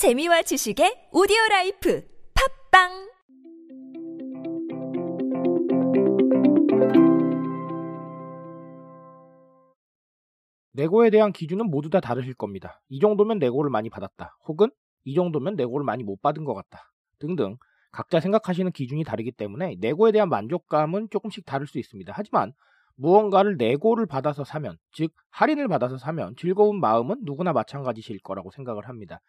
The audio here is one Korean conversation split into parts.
재미와 지식의 오디오 라이프 팟빵 네고에 대한 기준은 모두 다 다르실 겁니다. 이 정도면 네고를 많이 받았다. 혹은 이 정도면 네고를 많이 못 받은 것 같다. 등등 각자 생각하시는 기준이 다르기 때문에 네고에 대한 만족감은 조금씩 다를 수 있습니다. 하지만 무언가를 네고를 받아서 사면, 즉 할인을 받아서 사면 즐거운 마음은 누구나 마찬가지실 거라고 생각을 합니다.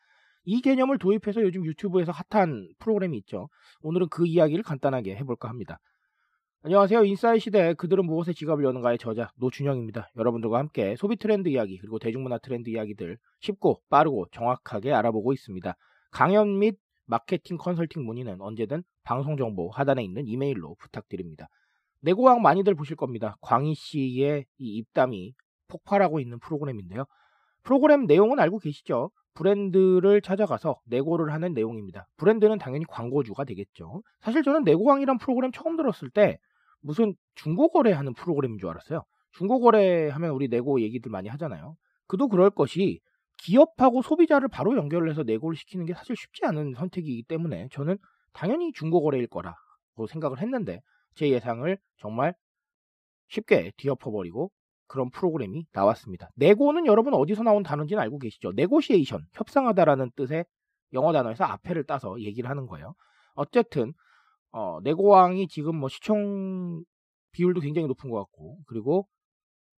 이 개념을 도입해서 요즘 유튜브에서 핫한 프로그램이 있죠. 오늘은 그 이야기를 간단하게 해볼까 합니다. 안녕하세요. 인사이 시대 그들은 무엇에 지갑을 여는가의 저자 노준영입니다. 여러분들과 함께 소비 트렌드 이야기 그리고 대중문화 트렌드 이야기들 쉽고 빠르고 정확하게 알아보고 있습니다. 강연 및 마케팅 컨설팅 문의는 언제든 방송 정보 하단에 있는 이메일로 부탁드립니다. 내고왕 많이들 보실 겁니다. 광희 씨의 이 입담이 폭발하고 있는 프로그램인데요. 프로그램 내용은 알고 계시죠? 브랜드를 찾아가서 내고를 하는 내용입니다. 브랜드는 당연히 광고주가 되겠죠. 사실 저는 내고왕이란 프로그램 처음 들었을 때 무슨 중고거래 하는 프로그램인 줄 알았어요. 중고거래 하면 우리 내고 얘기들 많이 하잖아요. 그도 그럴 것이 기업하고 소비자를 바로 연결을 해서 내고를 시키는 게 사실 쉽지 않은 선택이기 때문에 저는 당연히 중고거래일 거라고 생각을 했는데 제 예상을 정말 쉽게 뒤엎어버리고 그런 프로그램이 나왔습니다. 네고는 여러분 어디서 나온 단어인지는 알고 계시죠? 네고시에이션, 협상하다라는 뜻의 영어 단어에서 앞에를 따서 얘기를 하는 거예요. 어쨌든 어, 네고왕이 지금 뭐 시청 비율도 굉장히 높은 것 같고 그리고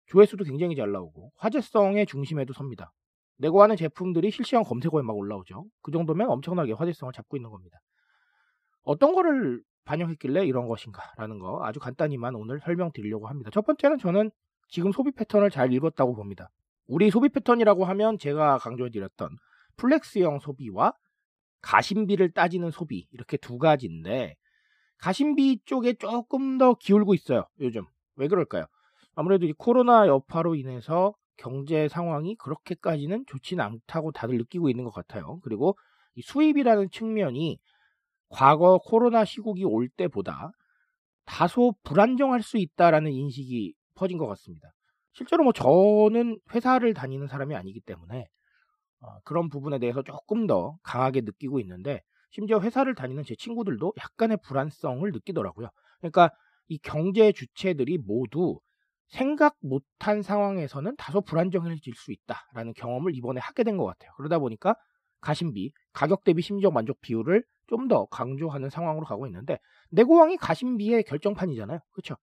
조회수도 굉장히 잘 나오고 화제성의 중심에도 섭니다. 네고하는 제품들이 실시간 검색어에 막 올라오죠. 그 정도면 엄청나게 화제성을 잡고 있는 겁니다. 어떤 거를 반영했길래 이런 것인가라는 거 아주 간단히만 오늘 설명드리려고 합니다. 첫 번째는 저는 지금 소비 패턴을 잘 읽었다고 봅니다. 우리 소비 패턴이라고 하면 제가 강조해드렸던 flex형 소비와 가심비를 따지는 소비 이렇게 두 가지인데 가심비 쪽에 조금 더 기울고 있어요. 요즘 왜 그럴까요? 아무래도 이 코로나 여파로 인해서 경제 상황이 그렇게까지는 좋지는 않다고 다들 느끼고 있는 것 같아요. 그리고 이 수입이라는 측면이 과거 코로나 시국이 올 때보다 다소 불안정할 수 있다라는 인식이 퍼진 것 같습니다. 실제로 뭐 저는 회사를 다니는 사람이 아니기 때문에 어, 그런 부분에 대해서 조금 더 강하게 느끼고 있는데 심지어 회사를 다니는 제 친구들도 약간의 불안성을 느끼더라고요. 그러니까 이 경제 주체들이 모두 생각 못한 상황에서는 다소 불안정해질 수 있다라는 경험을 이번에 하게 된 것 같아요. 그러다 보니까 가심비, 가격 대비 심적 만족 비율을 좀 더 강조하는 상황으로 가고 있는데 내고왕이 가심비의 결정판이잖아요. 그렇죠?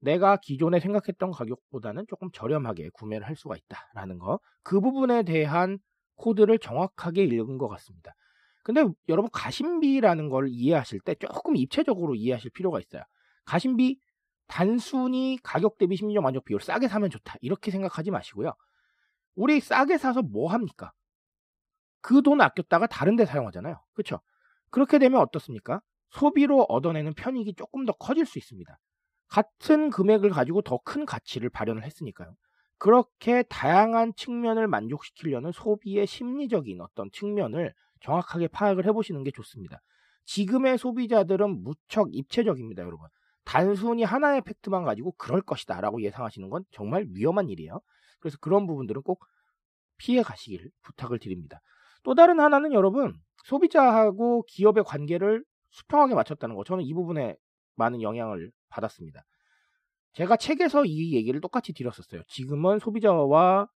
내가 기존에 생각했던 가격보다는 조금 저렴하게 구매를 할 수가 있다라는 거. 그 부분에 대한 코드를 정확하게 읽은 것 같습니다. 근데 여러분 가심비라는 걸 이해하실 때 조금 입체적으로 이해하실 필요가 있어요. 가심비 단순히 가격 대비 심리적 만족 비율 싸게 사면 좋다 이렇게 생각하지 마시고요. 우리 싸게 사서 뭐 합니까? 그 돈 아꼈다가 다른 데 사용하잖아요. 그렇죠? 그렇게 되면 어떻습니까? 소비로 얻어내는 편익이 조금 더 커질 수 있습니다. 같은 금액을 가지고 더 큰 가치를 발현을 했으니까요. 그렇게 다양한 측면을 만족시키려는 소비의 심리적인 어떤 측면을 정확하게 파악을 해보시는 게 좋습니다. 지금의 소비자들은 무척 입체적입니다, 여러분. 단순히 하나의 팩트만 가지고 그럴 것이다 라고 예상하시는 건 정말 위험한 일이에요. 그래서 그런 부분들은 꼭 피해 가시길 부탁을 드립니다. 또 다른 하나는 여러분, 소비자하고 기업의 관계를 수평하게 맞췄다는 거. 저는 이 부분에 많은 영향을 받았습니다. 제가 책에서 이 얘기를 똑같이 드렸었어요. 지금은 소비자와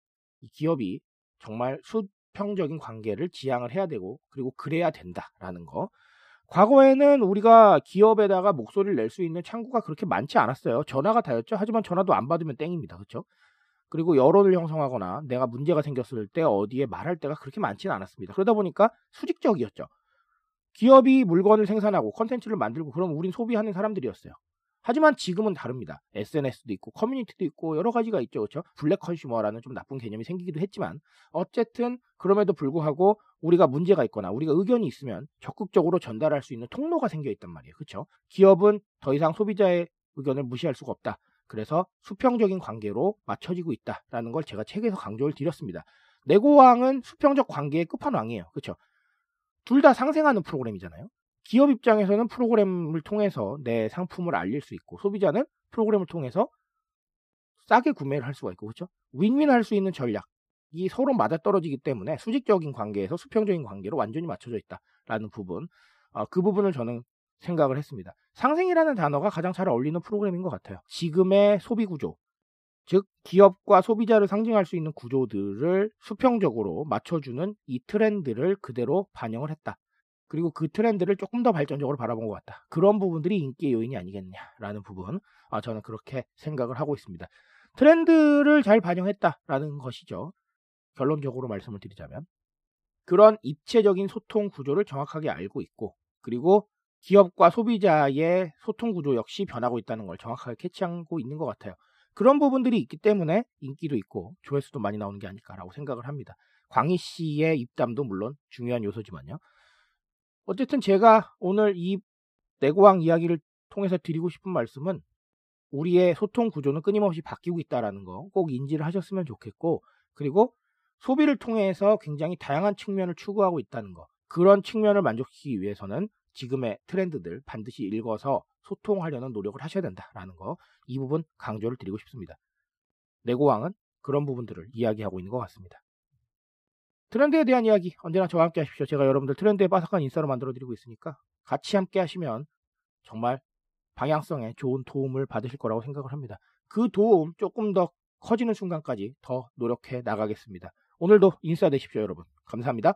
기업이 정말 수평적인 관계를 지향을 해야 되고 그리고 그래야 된다라는 거. 과거에는 우리가 기업에다가 목소리를 낼 수 있는 창구가 그렇게 많지 않았어요. 전화가 다였죠. 하지만 전화도 안 받으면 땡입니다. 그렇죠? 그리고 여론을 형성하거나 내가 문제가 생겼을 때 어디에 말할 데가 그렇게 많지는 않았습니다. 그러다 보니까 수직적이었죠. 기업이 물건을 생산하고 컨텐츠를 만들고 그럼 우린 소비하는 사람들이었어요. 하지만 지금은 다릅니다. SNS도 있고 커뮤니티도 있고 여러 가지가 있죠. 그렇죠? black consumer라는 좀 나쁜 개념이 생기기도 했지만 어쨌든 그럼에도 불구하고 우리가 문제가 있거나 우리가 의견이 있으면 적극적으로 전달할 수 있는 통로가 생겨 있단 말이에요. 그렇죠? 기업은 더 이상 소비자의 의견을 무시할 수가 없다. 그래서 수평적인 관계로 맞춰지고 있다라는 걸 제가 책에서 강조를 드렸습니다. 내고왕은 수평적 관계의 끝판왕이에요. 그렇죠? 둘 다 상생하는 프로그램이잖아요. 기업 입장에서는 프로그램을 통해서 내 상품을 알릴 수 있고 소비자는 프로그램을 통해서 싸게 구매를 할 수가 있고 그렇죠? 윈윈 할 수 있는 전략. 이 서로 맞아떨어지기 때문에 수직적인 관계에서 수평적인 관계로 완전히 맞춰져 있다라는 부분 어, 그 부분을 저는 생각을 했습니다. 상생이라는 단어가 가장 잘 어울리는 프로그램인 것 같아요. 지금의 소비 구조, 즉 기업과 소비자를 상징할 수 있는 구조들을 수평적으로 맞춰주는 이 트렌드를 그대로 반영을 했다. 그리고 그 트렌드를 조금 더 발전적으로 바라본 것 같다. 그런 부분들이 인기의 요인이 아니겠냐라는 부분, 아, 저는 그렇게 생각을 하고 있습니다. 트렌드를 잘 반영했다라는 것이죠. 결론적으로 말씀을 드리자면 그런 입체적인 소통 구조를 정확하게 알고 있고 그리고 기업과 소비자의 소통 구조 역시 변하고 있다는 걸 정확하게 캐치하고 있는 것 같아요. 그런 부분들이 있기 때문에 인기도 있고 조회수도 많이 나오는 게 아닐까라고 생각을 합니다. 광희 씨의 입담도 물론 중요한 요소지만요. 어쨌든 제가 오늘 이 내고왕 이야기를 통해서 드리고 싶은 말씀은 우리의 소통 구조는 끊임없이 바뀌고 있다라는 거 꼭 인지를 하셨으면 좋겠고 그리고 소비를 통해서 굉장히 다양한 측면을 추구하고 있다는 거 그런 측면을 만족시키기 위해서는 지금의 트렌드들 반드시 읽어서 소통하려는 노력을 하셔야 된다라는 거 이 부분 강조를 드리고 싶습니다. 내고왕은 그런 부분들을 이야기하고 있는 것 같습니다. 트렌드에 대한 이야기 언제나 저와 함께 하십시오. 제가 여러분들 트렌드에 빠삭한 인싸로 만들어 드리고 있으니까 같이 함께 하시면 정말 방향성에 좋은 도움을 받으실 거라고 생각을 합니다. 그 도움 조금 더 커지는 순간까지 더 노력해 나가겠습니다. 오늘도 인싸 되십시오, 여러분. 감사합니다.